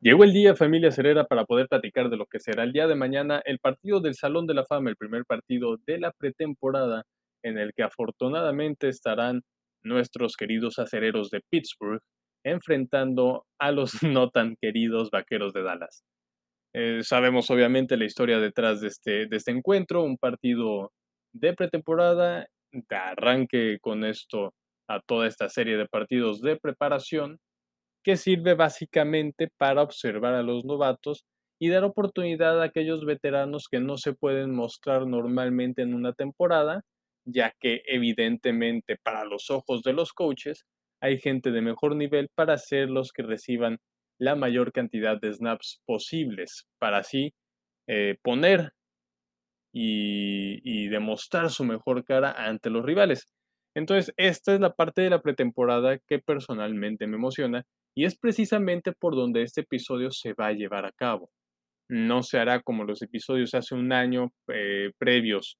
Llegó el día, familia Cerera, para poder platicar de lo que será el día de mañana el partido del Salón de la Fama, el primer partido de la pretemporada, en el que afortunadamente estarán nuestros queridos acereros de Pittsburgh enfrentando a los no tan queridos vaqueros de Dallas. Eh, sabemos obviamente la historia detrás de este, de este encuentro, un partido de pretemporada, de arranque con esto a toda esta serie de partidos de preparación que sirve básicamente para observar a los novatos y dar oportunidad a aquellos veteranos que no se pueden mostrar normalmente en una temporada, ya que evidentemente para los ojos de los coaches hay gente de mejor nivel para ser los que reciban la mayor cantidad de snaps posibles, para así eh, poner y, y demostrar su mejor cara ante los rivales. Entonces, esta es la parte de la pretemporada que personalmente me emociona y es precisamente por donde este episodio se va a llevar a cabo. No se hará como los episodios hace un año eh, previos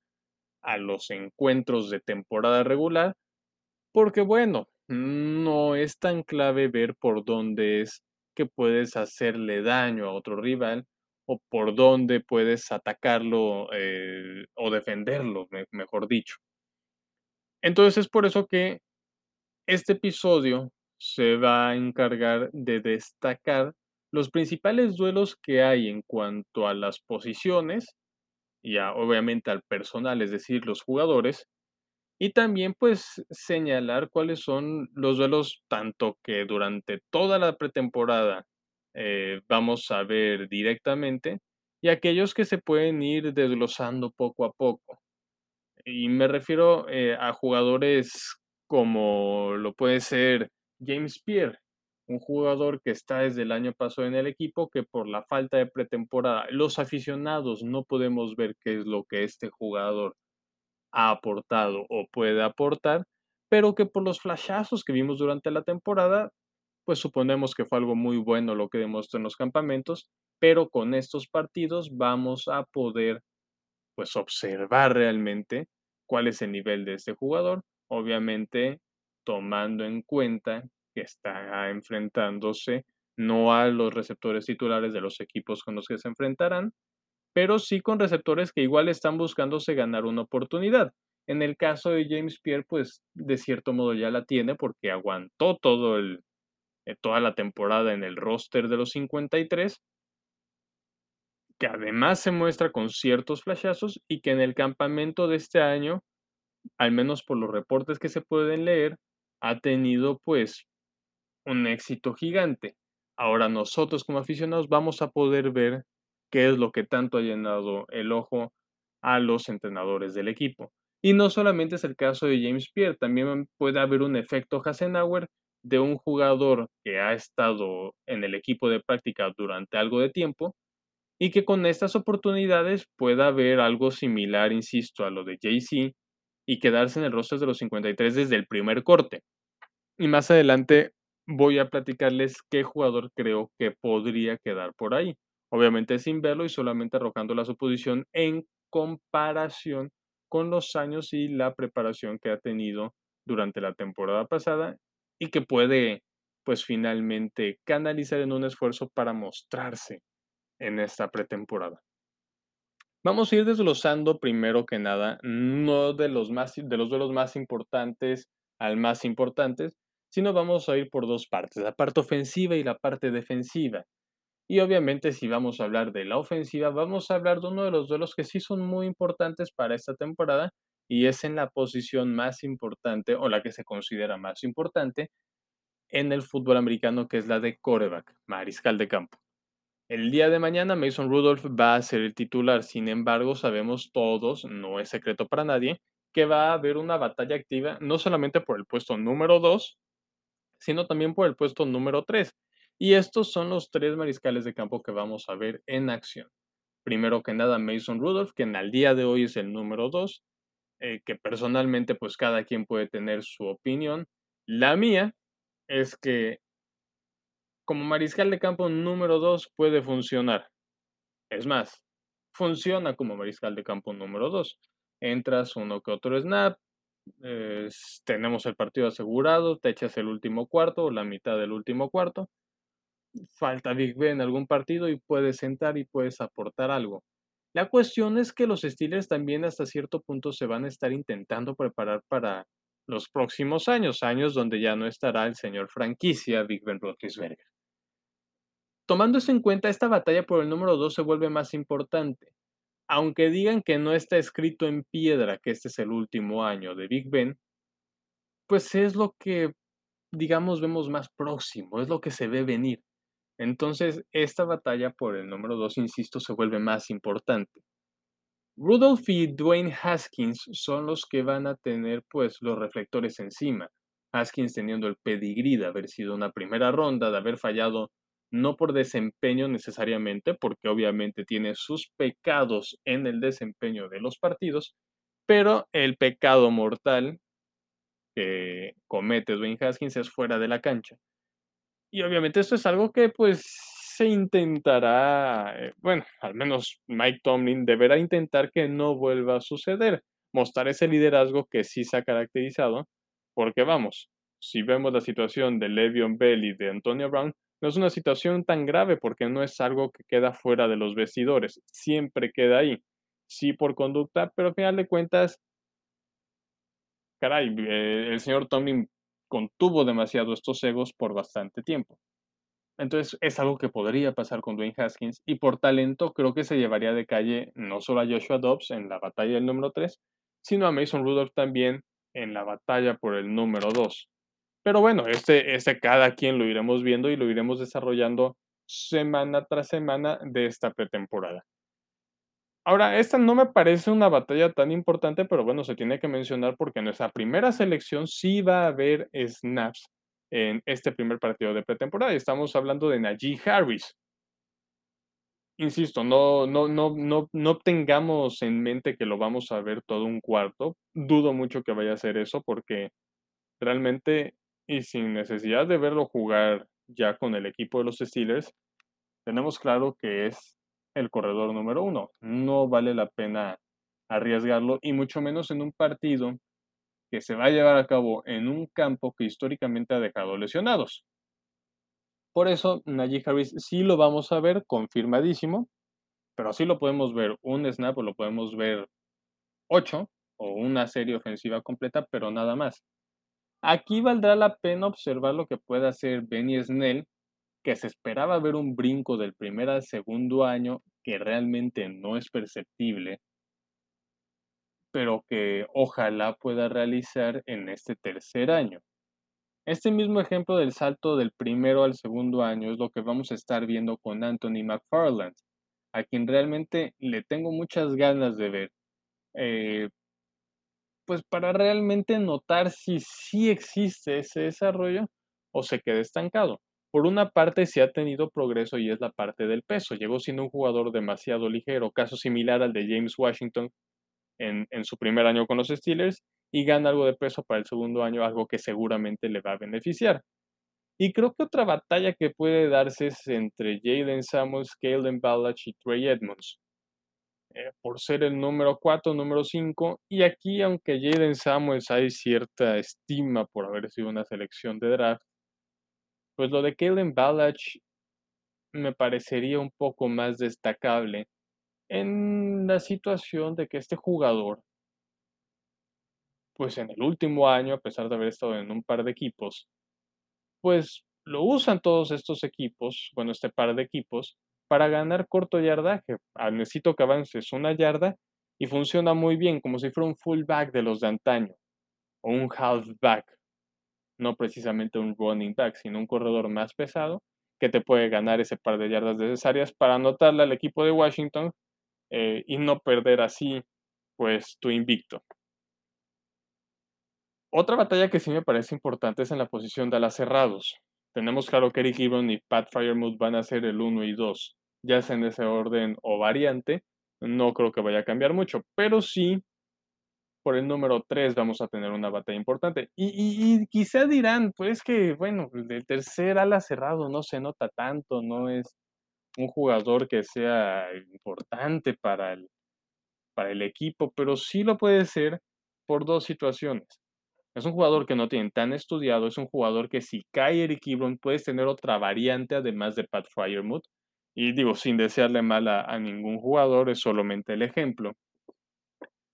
a los encuentros de temporada regular, porque bueno, no es tan clave ver por dónde es que puedes hacerle daño a otro rival o por dónde puedes atacarlo eh, o defenderlo, mejor dicho. Entonces es por eso que este episodio se va a encargar de destacar los principales duelos que hay en cuanto a las posiciones y obviamente al personal, es decir, los jugadores, y también pues señalar cuáles son los duelos tanto que durante toda la pretemporada eh, vamos a ver directamente y aquellos que se pueden ir desglosando poco a poco. Y me refiero eh, a jugadores como lo puede ser James Pierre, un jugador que está desde el año pasado en el equipo, que por la falta de pretemporada, los aficionados no podemos ver qué es lo que este jugador ha aportado o puede aportar, pero que por los flashazos que vimos durante la temporada, pues suponemos que fue algo muy bueno lo que demostró en los campamentos, pero con estos partidos vamos a poder pues observar realmente cuál es el nivel de este jugador, obviamente tomando en cuenta que está enfrentándose no a los receptores titulares de los equipos con los que se enfrentarán, pero sí con receptores que igual están buscándose ganar una oportunidad. En el caso de James Pierre, pues de cierto modo ya la tiene porque aguantó todo el, eh, toda la temporada en el roster de los 53, que además se muestra con ciertos flashazos y que en el campamento de este año, al menos por los reportes que se pueden leer, ha tenido pues un éxito gigante. Ahora nosotros como aficionados vamos a poder ver qué es lo que tanto ha llenado el ojo a los entrenadores del equipo. Y no solamente es el caso de James Pierre, también puede haber un efecto Hasenauer de un jugador que ha estado en el equipo de práctica durante algo de tiempo y que con estas oportunidades pueda haber algo similar, insisto, a lo de JC y quedarse en el roster de los 53 desde el primer corte. Y más adelante voy a platicarles qué jugador creo que podría quedar por ahí. Obviamente sin verlo y solamente arrojando la suposición en comparación con los años y la preparación que ha tenido durante la temporada pasada y que puede pues finalmente canalizar en un esfuerzo para mostrarse en esta pretemporada. Vamos a ir desglosando primero que nada, no de los, más, de los duelos más importantes al más importantes, sino vamos a ir por dos partes, la parte ofensiva y la parte defensiva. Y obviamente si vamos a hablar de la ofensiva, vamos a hablar de uno de los duelos que sí son muy importantes para esta temporada y es en la posición más importante o la que se considera más importante en el fútbol americano, que es la de coreback, mariscal de campo. El día de mañana Mason Rudolph va a ser el titular, sin embargo sabemos todos, no es secreto para nadie, que va a haber una batalla activa no solamente por el puesto número 2, sino también por el puesto número 3. Y estos son los tres mariscales de campo que vamos a ver en acción. Primero que nada Mason Rudolph, que en el día de hoy es el número 2, eh, que personalmente pues cada quien puede tener su opinión. La mía es que como mariscal de campo número 2 puede funcionar. Es más, funciona como mariscal de campo número 2. Entras uno que otro snap, tenemos el partido asegurado, te echas el último cuarto o la mitad del último cuarto. falta Big Ben en algún partido y puedes sentar y puedes aportar algo. La cuestión es que los Steelers también hasta cierto punto se van a estar intentando preparar para los próximos años, años donde ya no estará el señor franquicia Big Ben Roethlisberger. Tomando eso en cuenta, esta batalla por el número 2 se vuelve más importante. Aunque digan que no está escrito en piedra que este es el último año de Big Ben, pues es lo que, digamos, vemos más próximo, es lo que se ve venir. Entonces, esta batalla por el número 2, insisto, se vuelve más importante. Rudolph y Dwayne Haskins son los que van a tener pues los reflectores encima. Haskins teniendo el pedigrí de haber sido una primera ronda, de haber fallado no por desempeño necesariamente, porque obviamente tiene sus pecados en el desempeño de los partidos, pero el pecado mortal que comete Dwayne Haskins es fuera de la cancha. Y obviamente esto es algo que pues se intentará, eh, bueno, al menos Mike Tomlin deberá intentar que no vuelva a suceder, mostrar ese liderazgo que sí se ha caracterizado, porque vamos, si vemos la situación de Le'Veon Bell y de Antonio Brown, no es una situación tan grave porque no es algo que queda fuera de los vestidores, siempre queda ahí. Sí por conducta, pero al final de cuentas, caray, eh, el señor Tomlin contuvo demasiado estos egos por bastante tiempo. Entonces es algo que podría pasar con Dwayne Haskins y por talento creo que se llevaría de calle no solo a Joshua Dobbs en la batalla del número 3, sino a Mason Rudolph también en la batalla por el número 2. Pero bueno, este, este cada quien lo iremos viendo y lo iremos desarrollando semana tras semana de esta pretemporada. Ahora, esta no me parece una batalla tan importante, pero bueno, se tiene que mencionar porque en nuestra primera selección sí va a haber snaps en este primer partido de pretemporada. Y estamos hablando de Najee Harris. Insisto, no, no, no, no, no tengamos en mente que lo vamos a ver todo un cuarto. Dudo mucho que vaya a ser eso porque realmente y sin necesidad de verlo jugar ya con el equipo de los Steelers, tenemos claro que es el corredor número uno. No vale la pena arriesgarlo y mucho menos en un partido que se va a llevar a cabo en un campo que históricamente ha dejado lesionados. Por eso, Najee Harris sí lo vamos a ver confirmadísimo, pero sí lo podemos ver un snap o lo podemos ver ocho o una serie ofensiva completa, pero nada más. Aquí valdrá la pena observar lo que puede hacer Benny Snell, que se esperaba ver un brinco del primer al segundo año que realmente no es perceptible, pero que ojalá pueda realizar en este tercer año. Este mismo ejemplo del salto del primero al segundo año es lo que vamos a estar viendo con Anthony McFarland, a quien realmente le tengo muchas ganas de ver. Eh, pues para realmente notar si sí existe ese desarrollo o se queda estancado. Por una parte sí ha tenido progreso y es la parte del peso. Llegó siendo un jugador demasiado ligero, caso similar al de James Washington en, su primer año con los Steelers, y gana algo de peso para el segundo año, algo que seguramente le va a beneficiar. Y creo que otra batalla que puede darse es entre Jalen Samuels, Kalen Ballach y Trey Edmonds. Eh, por ser el número 4, número 5. Y aquí, aunque Jaden Samuels hay cierta estima por haber sido una selección de draft, pues lo de Kalen Ballach me parecería un poco más destacable en la situación de que este jugador, pues en el último año, a pesar de haber estado en un par de equipos, pues lo usan todos estos equipos, bueno, este par de equipos, para ganar corto yardaje. Ah, necesito que avances una yarda y funciona muy bien, como si fuera un fullback de los de antaño o un halfback. No precisamente un running back, sino un corredor más pesado que te puede ganar ese par de yardas necesarias para anotarle al equipo de Washington eh, y no perder así pues tu invicto. Otra batalla que sí me parece importante es en la posición de alas cerrados. Tenemos claro que Eric Ebron y Pat Firemouth van a ser el 1 y 2, ya sea en ese orden o variante. No creo que vaya a cambiar mucho, pero sí, por el número 3 vamos a tener una batalla importante. Y, quizá dirán, pues que, bueno, el tercer ala cerrado no se nota tanto, no es un jugador que sea importante para el, para el equipo, pero sí lo puede ser por dos situaciones. Es un jugador que no tienen tan estudiado, es un jugador que si cae Eric Ebron puedes tener otra variante además de Pat Fryermuth. Y digo, sin desearle mal a, a ningún jugador, es solamente el ejemplo.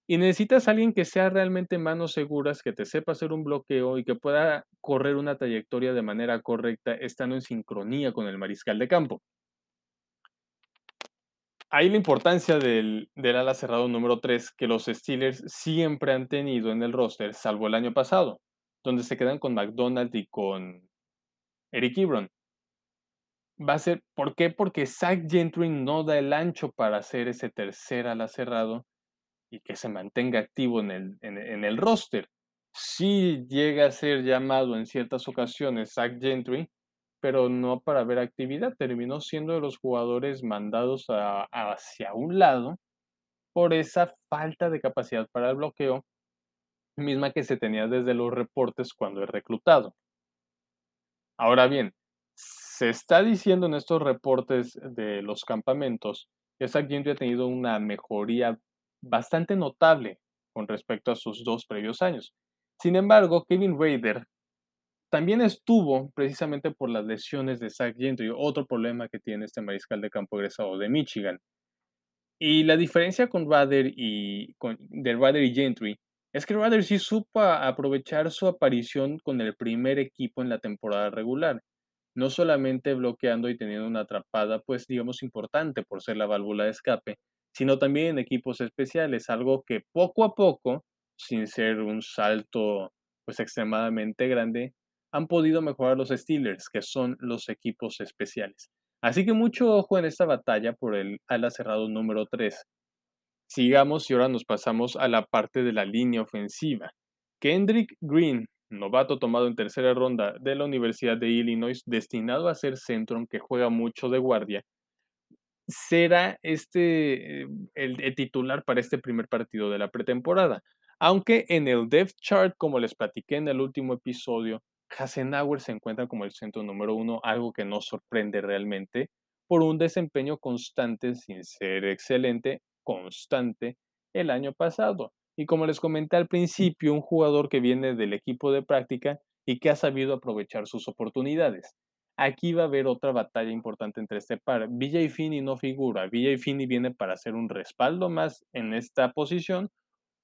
Y necesitas a alguien que sea realmente manos seguras, que te sepa hacer un bloqueo y que pueda correr una trayectoria de manera correcta, estando en sincronía con el mariscal de campo. Ahí la importancia del, del ala cerrado número 3 que los Steelers siempre han tenido en el roster, salvo el año pasado, donde se quedan con McDonald y con Eric Ebron. Va a ser, ¿por qué? Porque Zach Gentry no da el ancho para hacer ese tercer ala cerrado y que se mantenga activo en el, en, el roster. Sí llega a ser llamado en ciertas ocasiones Zach Gentry, pero no para ver actividad. Terminó siendo de los jugadores mandados hacia un lado por esa falta de capacidad para el bloqueo, misma que se tenía desde los reportes cuando es reclutado. Ahora bien, se está diciendo en estos reportes de los campamentos que Zach ha tenido una mejoría bastante notable con respecto a sus dos previos años. Sin embargo, Kevin Raider también estuvo precisamente por las lesiones de Zach Gentry, otro problema que tiene este mariscal de campo egresado de Michigan. Y la diferencia con Rader y y Gentry es que Rader sí supo aprovechar su aparición con el primer equipo en la temporada regular, no solamente bloqueando y teniendo una atrapada, pues digamos importante por ser la válvula de escape, sino también en equipos especiales, algo que poco a poco, sin ser un salto pues extremadamente grande, han podido mejorar los Steelers, que son los equipos especiales. Así que mucho ojo en esta batalla por el ala cerrado número 3. Sigamos y ahora nos pasamos a la parte de la línea ofensiva. Kendrick Green, novato tomado en tercera ronda de la Universidad de Illinois, destinado a ser centro, que juega mucho de guardia, será este eh, el, titular para este primer partido de la pretemporada. Aunque en el depth chart, como les platiqué en el último episodio, Hasenauer se encuentra como el centro número uno, algo que no sorprende realmente, por un desempeño constante, sin ser excelente, constante el año pasado. Y como les comenté al principio, un jugador que viene del equipo de práctica y que ha sabido aprovechar sus oportunidades. Aquí va a haber otra batalla importante entre este par. Villa y Fini no figura. Villa y Fini viene para hacer un respaldo más en esta posición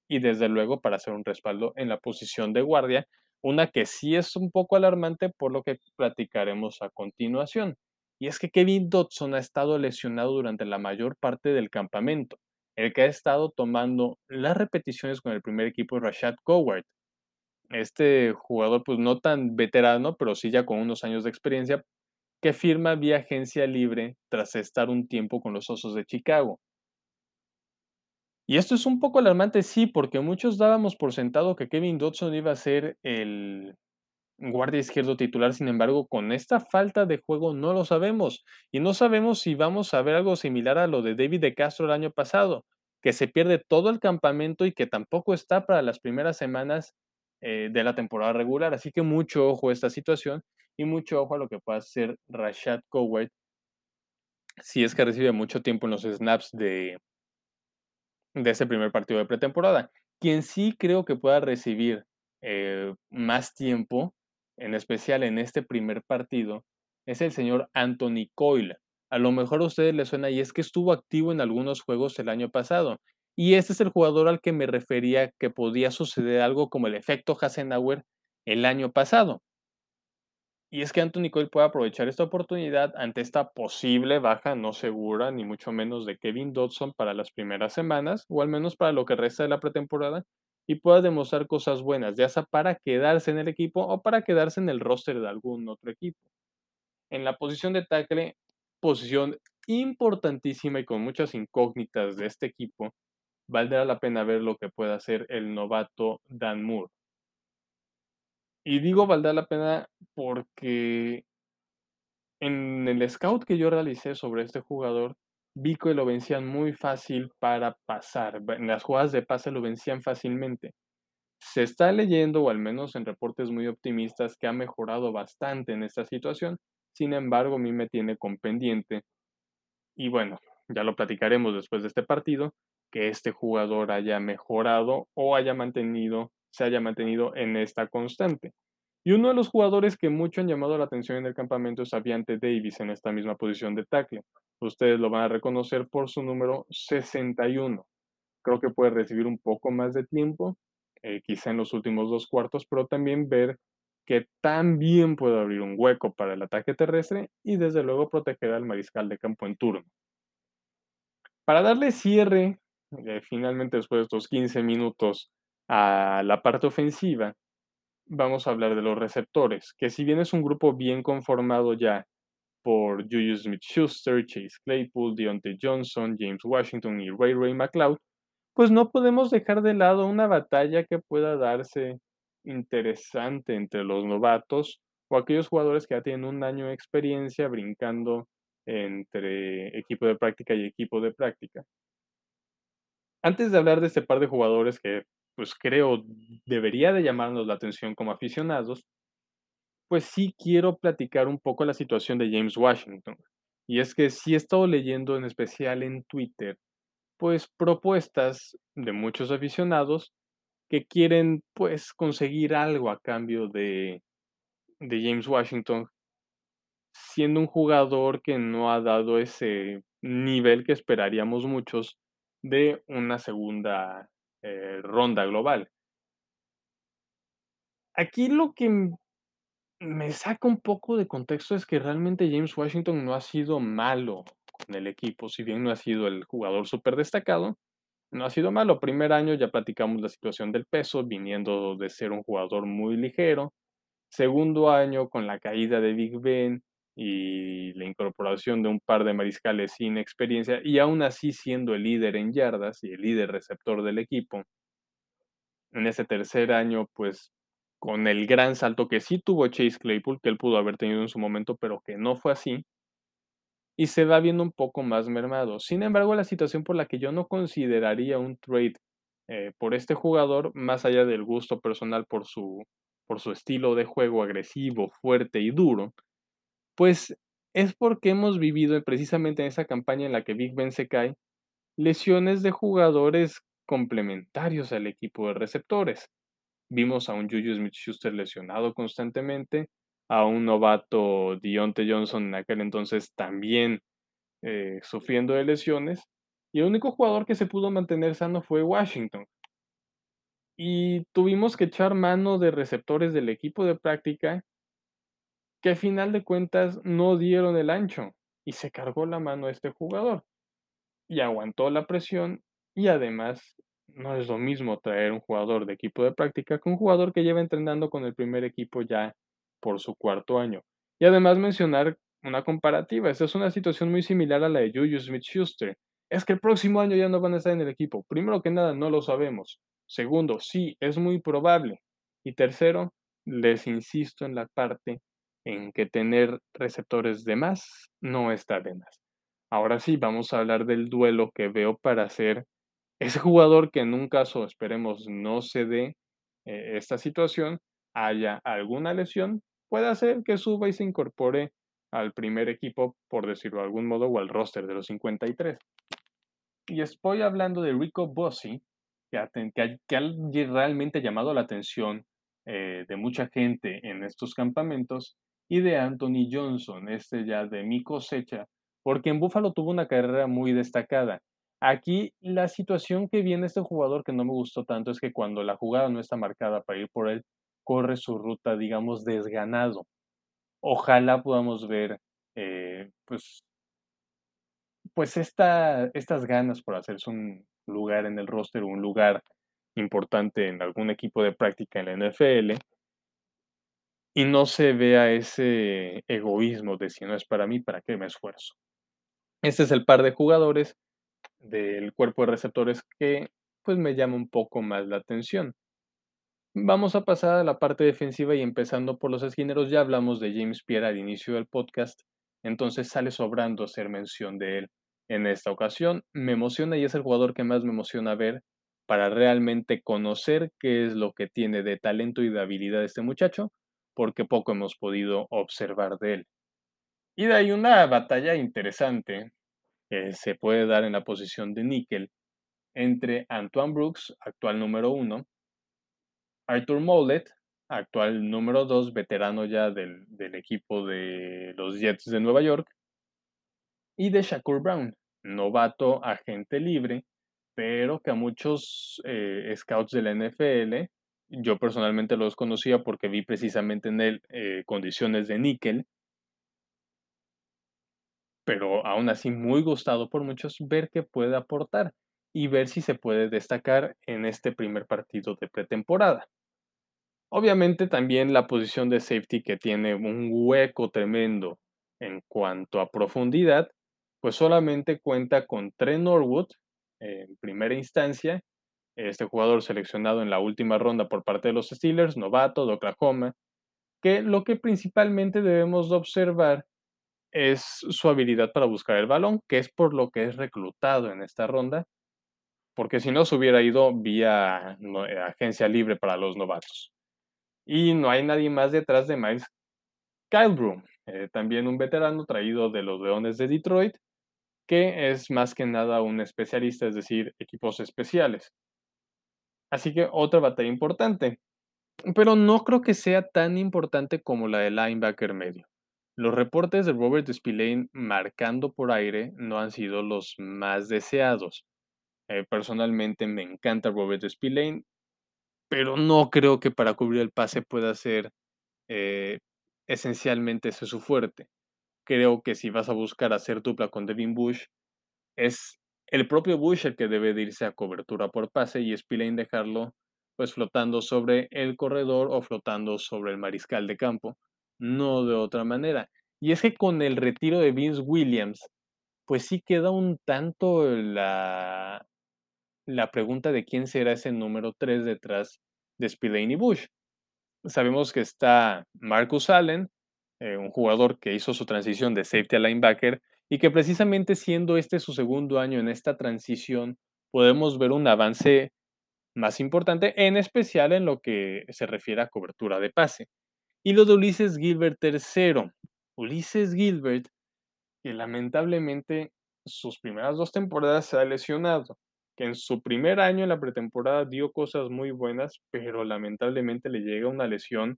y desde luego para hacer un respaldo en la posición de guardia, una que sí es un poco alarmante por lo que platicaremos a continuación. Y es que Kevin Dodson ha estado lesionado durante la mayor parte del campamento. El que ha estado tomando las repeticiones con el primer equipo Rashad Coward. Este jugador, pues no tan veterano, pero sí ya con unos años de experiencia, que firma vía agencia libre tras estar un tiempo con los Osos de Chicago. Y esto es un poco alarmante, sí, porque muchos dábamos por sentado que Kevin Dodson iba a ser el guardia izquierdo titular, sin embargo, con esta falta de juego no lo sabemos. Y no sabemos si vamos a ver algo similar a lo de David de Castro el año pasado, que se pierde todo el campamento y que tampoco está para las primeras semanas eh, de la temporada regular. Así que mucho ojo a esta situación y mucho ojo a lo que pueda hacer Rashad Coward si es que recibe mucho tiempo en los snaps de, de ese primer partido de pretemporada. Quien sí creo que pueda recibir eh, más tiempo, en especial en este primer partido, es el señor Anthony Coyle. A lo mejor a ustedes les suena y es que estuvo activo en algunos juegos el año pasado. Y este es el jugador al que me refería que podía suceder algo como el efecto Hasenauer el año pasado. Y es que Anthony Coyle puede aprovechar esta oportunidad ante esta posible baja no segura, ni mucho menos de Kevin Dodson para las primeras semanas, o al menos para lo que resta de la pretemporada, y pueda demostrar cosas buenas, ya sea para quedarse en el equipo o para quedarse en el roster de algún otro equipo. En la posición de tackle, posición importantísima y con muchas incógnitas de este equipo, valdrá la pena ver lo que pueda hacer el novato Dan Moore. Y digo valdrá la pena porque en el scout que yo realicé sobre este jugador, vi que lo vencían muy fácil para pasar. En las jugadas de pase lo vencían fácilmente. Se está leyendo, o al menos en reportes muy optimistas, que ha mejorado bastante en esta situación. Sin embargo, a mí me tiene con pendiente. Y bueno, ya lo platicaremos después de este partido, que este jugador haya mejorado o haya mantenido se haya mantenido en esta constante. Y uno de los jugadores que mucho han llamado la atención en el campamento es Aviante Davis en esta misma posición de tackle. Ustedes lo van a reconocer por su número 61. Creo que puede recibir un poco más de tiempo, eh, quizá en los últimos dos cuartos, pero también ver que también puede abrir un hueco para el ataque terrestre y desde luego proteger al mariscal de campo en turno. Para darle cierre, eh, finalmente después de estos 15 minutos, a la parte ofensiva, vamos a hablar de los receptores, que si bien es un grupo bien conformado ya por Julius Smith-Schuster, Chase Claypool, Deontay Johnson, James Washington y Ray Ray McLeod, pues no podemos dejar de lado una batalla que pueda darse interesante entre los novatos o aquellos jugadores que ya tienen un año de experiencia brincando entre equipo de práctica y equipo de práctica. Antes de hablar de este par de jugadores que pues creo debería de llamarnos la atención como aficionados, pues sí quiero platicar un poco la situación de James Washington. Y es que sí he estado leyendo en especial en Twitter, pues propuestas de muchos aficionados que quieren pues conseguir algo a cambio de, de James Washington, siendo un jugador que no ha dado ese nivel que esperaríamos muchos de una segunda eh, ronda global. Aquí lo que me saca un poco de contexto es que realmente James Washington no ha sido malo con el equipo, si bien no ha sido el jugador súper destacado, no ha sido malo. Primer año ya platicamos la situación del peso, viniendo de ser un jugador muy ligero. Segundo año con la caída de Big Ben y la incorporación de un par de mariscales sin experiencia y aún así siendo el líder en yardas y el líder receptor del equipo. En ese tercer año, pues con el gran salto que sí tuvo Chase Claypool, que él pudo haber tenido en su momento, pero que no fue así, y se va viendo un poco más mermado. Sin embargo, la situación por la que yo no consideraría un trade eh, por este jugador, más allá del gusto personal por su, por su estilo de juego agresivo, fuerte y duro, pues es porque hemos vivido precisamente en esa campaña en la que Big Ben se cae, lesiones de jugadores complementarios al equipo de receptores. Vimos a un Juju Smith-Schuster lesionado constantemente, a un novato Dionte Johnson en aquel entonces también eh, sufriendo de lesiones, y el único jugador que se pudo mantener sano fue Washington. Y tuvimos que echar mano de receptores del equipo de práctica que a final de cuentas no dieron el ancho y se cargó la mano a este jugador y aguantó la presión y además no es lo mismo traer un jugador de equipo de práctica que un jugador que lleva entrenando con el primer equipo ya por su cuarto año. Y además mencionar una comparativa, esta es una situación muy similar a la de Juju Smith-Schuster. Es que el próximo año ya no van a estar en el equipo. Primero que nada, no lo sabemos. Segundo, sí, es muy probable. Y tercero, les insisto en la parte en que tener receptores de más no está de más. Ahora sí, vamos a hablar del duelo que veo para hacer ese jugador que en un caso, esperemos, no se dé eh, esta situación, haya alguna lesión, puede hacer que suba y se incorpore al primer equipo, por decirlo de algún modo, o al roster de los 53. Y estoy hablando de Rico Bossi, que ha, que realmente llamado la atención eh, de mucha gente en estos campamentos, y de Anthony Johnson, este ya de mi cosecha, porque en Buffalo tuvo una carrera muy destacada. Aquí la situación que viene este jugador que no me gustó tanto es que cuando la jugada no está marcada para ir por él, corre su ruta, digamos, desganado. Ojalá podamos ver, eh, pues, pues esta, estas ganas por hacerse un lugar en el roster, un lugar importante en algún equipo de práctica en la NFL, y no se vea ese egoísmo de si no es para mí, ¿para qué me esfuerzo? Este es el par de jugadores del cuerpo de receptores que pues me llama un poco más la atención. Vamos a pasar a la parte defensiva y empezando por los esquineros, ya hablamos de James Pierre al inicio del podcast, entonces sale sobrando hacer mención de él. En esta ocasión me emociona y es el jugador que más me emociona ver para realmente conocer qué es lo que tiene de talento y de habilidad este muchacho, porque poco hemos podido observar de él. Y de ahí una batalla interesante que se puede dar en la posición de níquel entre Antoine Brooks, actual número uno, Arthur Mollett, actual número 2, veterano ya del, del equipo de los Jets de Nueva York, y de Shakur Brown, novato agente libre, pero que a muchos eh, scouts de la NFL, yo personalmente los conocía porque vi precisamente en él eh, condiciones de níquel, pero aún así muy gustado por muchos ver qué puede aportar y ver si se puede destacar en este primer partido de pretemporada. Obviamente también la posición de safety que tiene un hueco tremendo en cuanto a profundidad, pues solamente cuenta con Trent Norwood en primera instancia, este jugador seleccionado en la última ronda por parte de los Steelers, novato de Oklahoma, que lo que principalmente debemos de observar es su habilidad para buscar el balón, que es por lo que es reclutado en esta ronda, porque si no se hubiera ido vía eh, agencia libre para los novatos. Y no hay nadie más detrás de Miles Kyle Broom, eh, también un veterano traído de los Leones de Detroit, que es más que nada un especialista, es decir, equipos especiales. Así que otra batalla importante, pero no creo que sea tan importante como la de linebacker medio. Los reportes de Robert Spillane marcando por aire no han sido los más deseados. Eh, personalmente me encanta Robert Spillane, pero no creo que para cubrir el pase pueda ser eh, esencialmente ese su fuerte creo que si vas a buscar hacer dupla con Devin Bush, es el propio Bush el que debe de irse a cobertura por pase y Spillane dejarlo pues flotando sobre el corredor o flotando sobre el mariscal de campo, no de otra manera. Y es que con el retiro de Vince Williams, pues sí queda un tanto la, la pregunta de quién será ese número 3 detrás de Spillane y Bush. Sabemos que está Marcus Allen, eh, un jugador que hizo su transición de safety a linebacker y que precisamente siendo este su segundo año en esta transición, podemos ver un avance más importante, en especial en lo que se refiere a cobertura de pase. Y lo de Ulises Gilbert tercero. Ulises Gilbert, que lamentablemente sus primeras dos temporadas se ha lesionado, que en su primer año en la pretemporada dio cosas muy buenas, pero lamentablemente le llega una lesión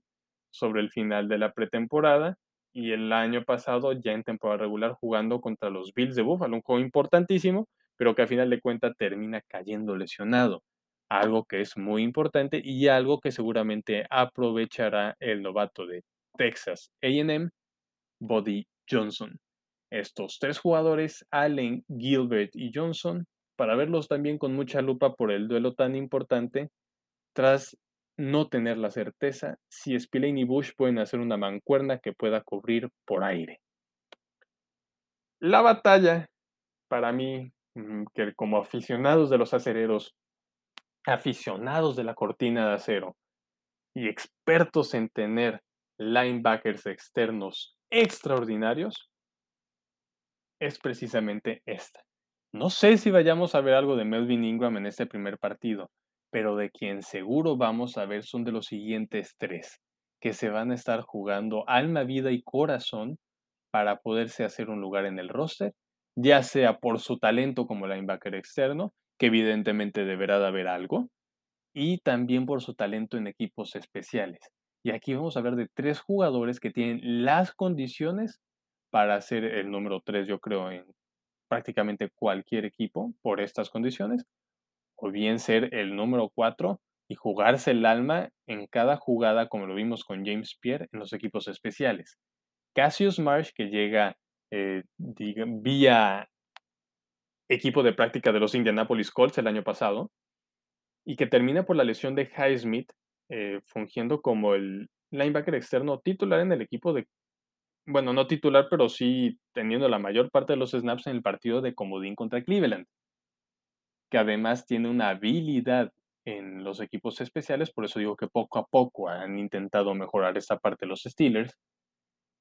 sobre el final de la pretemporada y el año pasado ya en temporada regular jugando contra los Bills de Buffalo, un juego importantísimo, pero que a final de cuentas termina cayendo lesionado. Algo que es muy importante y algo que seguramente aprovechará el novato de Texas AM, Body Johnson. Estos tres jugadores, Allen, Gilbert y Johnson, para verlos también con mucha lupa por el duelo tan importante, tras no tener la certeza si Spillane y Bush pueden hacer una mancuerna que pueda cubrir por aire. La batalla, para mí, mm, que como aficionados de los acereros, aficionados de la cortina de acero y expertos en tener linebackers externos extraordinarios, es precisamente esta. No sé si vayamos a ver algo de Melvin Ingram en este primer partido, pero de quien seguro vamos a ver son de los siguientes tres, que se van a estar jugando alma, vida y corazón para poderse hacer un lugar en el roster, ya sea por su talento como linebacker externo, que evidentemente deberá de haber algo, y también por su talento en equipos especiales. Y aquí vamos a ver de tres jugadores que tienen las condiciones para ser el número tres, yo creo, en prácticamente cualquier equipo por estas condiciones, o bien ser el número 4 y jugarse el alma en cada jugada, como lo vimos con James Pierre en los equipos especiales. Cassius Marsh, que llega eh, vía equipo de práctica de los Indianapolis Colts el año pasado, y que termina por la lesión de Highsmith, eh, fungiendo como el linebacker externo titular en el equipo de, bueno, no titular, pero sí teniendo la mayor parte de los snaps en el partido de comodín contra Cleveland que además tiene una habilidad en los equipos especiales, por eso digo que poco a poco han intentado mejorar esta parte los Steelers,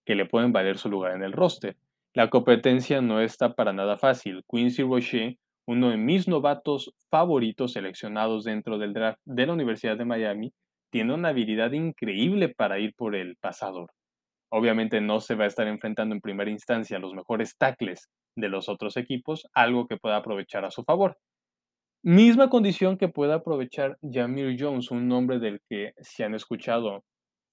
que le pueden valer su lugar en el roster. La competencia no está para nada fácil. Quincy Roche, uno de mis novatos favoritos seleccionados dentro del draft de la Universidad de Miami, tiene una habilidad increíble para ir por el pasador. Obviamente no se va a estar enfrentando en primera instancia a los mejores tackles de los otros equipos, algo que pueda aprovechar a su favor Misma condición que pueda aprovechar Jamir Jones, un nombre del que si han escuchado,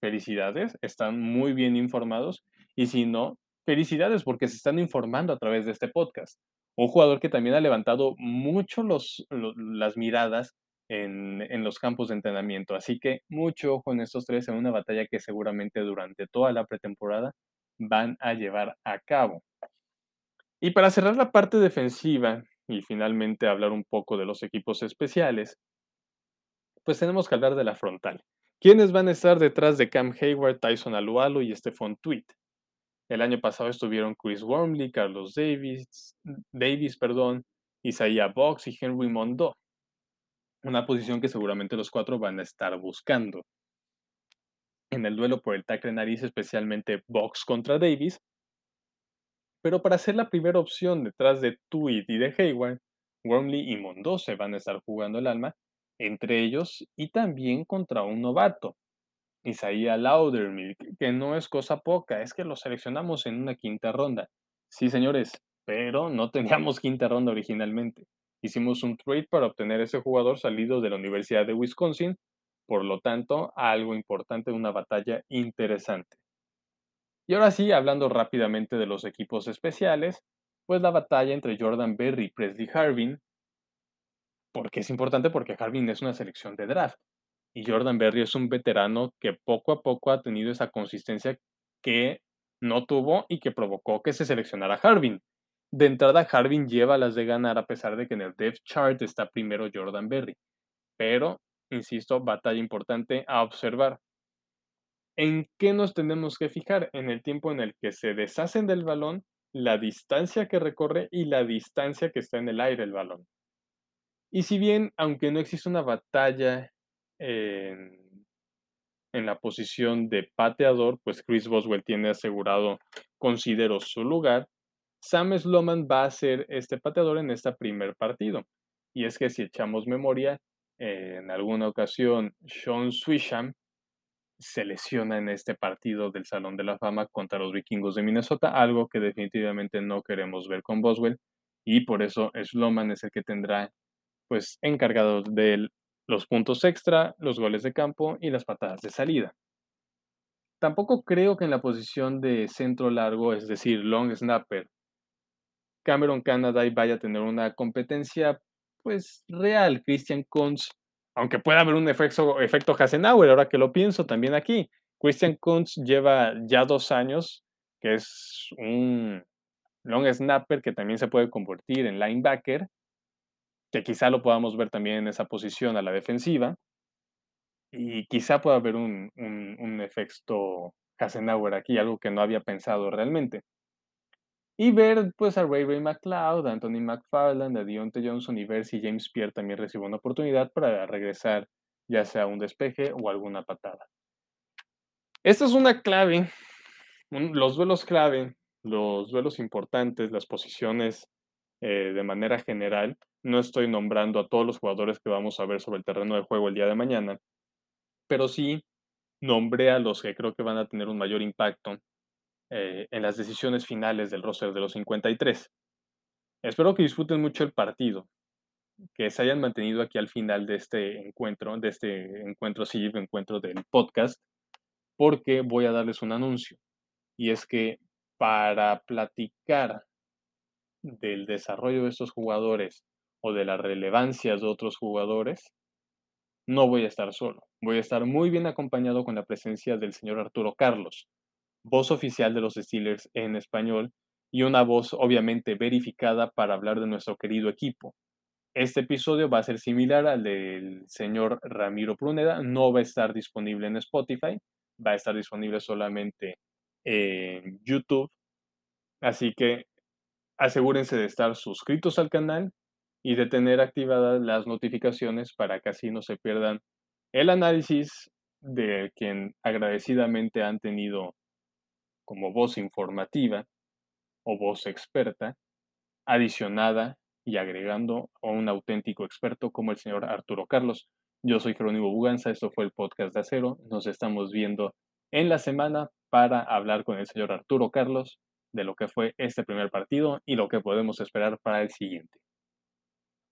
felicidades, están muy bien informados, y si no, felicidades porque se están informando a través de este podcast. Un jugador que también ha levantado mucho los, lo- las miradas en, en los campos de entrenamiento, así que mucho ojo en estos tres en una batalla que seguramente durante toda la pretemporada van a llevar a cabo. Y para cerrar la parte defensiva y finalmente hablar un poco de los equipos especiales, pues tenemos que hablar de la frontal. ¿Quiénes van a estar detrás de Cam Hayward, Tyson Alualo y Stephon Tweet? El año pasado estuvieron Chris Wormley, Carlos Davis, Davis, perdón, Isaiah Box y Henry Mondo. Una posición que seguramente los cuatro van a estar buscando. En el duelo por el tackle nariz, especialmente Box contra Davis, Pero para ser la primera opción detrás de Tweed y de Hayward, Wormley y Mondo se van a estar jugando el alma entre ellos y también contra un novato, Isaiah Laudermilk, que no es cosa poca, es que lo seleccionamos en una quinta ronda. Sí, señores, pero no teníamos quinta ronda originalmente. Hicimos un trade para obtener ese jugador salido de la Universidad de Wisconsin, por lo tanto, algo importante, una batalla interesante. Y ahora sí, hablando rápidamente de los equipos especiales, pues la batalla entre Jordan Berry y Presley Harvin, porque es importante porque Harvin es una selección de draft y Jordan Berry es un veterano que poco a poco ha tenido esa consistencia que no tuvo y que provocó que se seleccionara Harvin. De entrada, Harvin lleva las de ganar a pesar de que en el depth chart está primero Jordan Berry. Pero, insisto, batalla importante a observar. ¿En qué nos tenemos que fijar? En el tiempo en el que se deshacen del balón, la distancia que recorre y la distancia que está en el aire el balón. Y si bien, aunque no existe una batalla en, la posición de pateador, pues Chris Boswell tiene asegurado, considero, su lugar, Sam Sloman va a ser este pateador en este primer partido. Y es que si echamos memoria, en alguna ocasión Sean Swisham se lesiona en este partido del Salón de la Fama contra los vikingos de Minnesota, algo que definitivamente no queremos ver con Boswell. Y por eso Sloman es el que tendrá pues encargado de los puntos extra, los goles de campo y las patadas de salida. Tampoco creo que en la posición de centro largo, es decir, long snapper, Cameron Canada vaya a tener una competencia pues real. Christian Kunz, aunque pueda haber un efecto, efecto Hasenauer, ahora que lo pienso también aquí. Christian Kunz lleva ya dos años, que es un long snapper que también se puede convertir en linebacker, que quizá lo podamos ver también en esa posición a la defensiva. Y quizá pueda haber un, un, un efecto Hasenauer aquí, algo que no había pensado realmente. Y ver pues a Ray Ray McLeod, a Anthony McFarland, a Deontay Johnson y ver si James Pierre también recibe una oportunidad para regresar ya sea un despeje o alguna patada. Esta es una clave, los duelos clave, los duelos importantes, las posiciones eh, de manera general. No estoy nombrando a todos los jugadores que vamos a ver sobre el terreno de juego el día de mañana, pero sí nombré a los que creo que van a tener un mayor impacto eh, en las decisiones finales del roster de los 53. Espero que disfruten mucho el partido, que se hayan mantenido aquí al final de este encuentro, de este encuentro, sí, encuentro del podcast, porque voy a darles un anuncio. Y es que para platicar del desarrollo de estos jugadores o de la relevancia de otros jugadores, no voy a estar solo. Voy a estar muy bien acompañado con la presencia del señor Arturo Carlos, voz oficial de los Steelers en español y una voz obviamente verificada para hablar de nuestro querido equipo. Este episodio va a ser similar al del señor Ramiro Pruneda, no va a estar disponible en Spotify, va a estar disponible solamente en YouTube, así que asegúrense de estar suscritos al canal y de tener activadas las notificaciones para que así no se pierdan el análisis de quien agradecidamente han tenido como voz informativa o voz experta, adicionada y agregando a un auténtico experto como el señor Arturo Carlos. Yo soy Jerónimo Buganza, esto fue el podcast de Acero. Nos estamos viendo en la semana para hablar con el señor Arturo Carlos de lo que fue este primer partido y lo que podemos esperar para el siguiente.